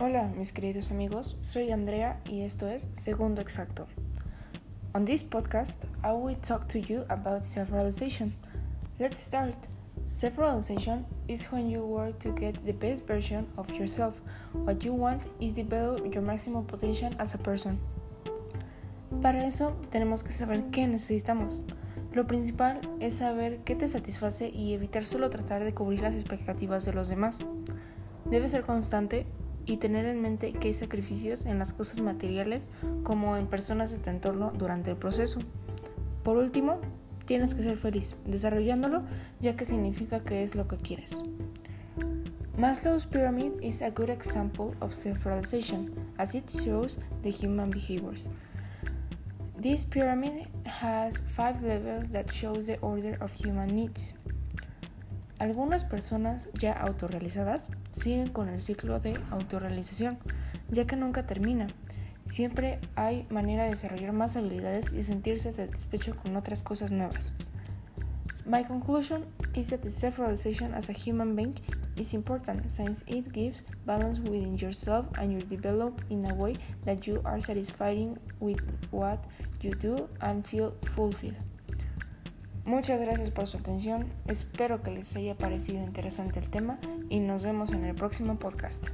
Hola, mis queridos amigos. Soy Andrea y esto es Segundo Exacto. On this podcast, I will talk to you about self-realization. Let's start. Self-realization is when you work to get the best version of yourself. What you want is develop your maximum potential as a person. Para eso tenemos que saber qué necesitamos. Lo principal es saber qué te satisface y evitar solo tratar de cubrir las expectativas de los demás. Debes ser constante y tener en mente que hay sacrificios en las cosas materiales como en personas de tu entorno durante el proceso. Por último, tienes que ser feliz desarrollándolo ya que significa que es lo que quieres. Maslow's pyramid is a good example of self-realization as it shows the human behaviors. This pyramid has five levels that shows the order of human needs. Algunas personas ya autorrealizadas siguen con el ciclo de autorrealización, ya que nunca termina. Siempre hay manera de desarrollar más habilidades y sentirse satisfecho con otras cosas nuevas. My conclusion is that the self-realization as a human being is important since it gives balance within yourself and you develop in a way that you are satisfied with what you do and feel fulfilled. Muchas gracias por su atención, espero que les haya parecido interesante el tema y nos vemos en el próximo podcast.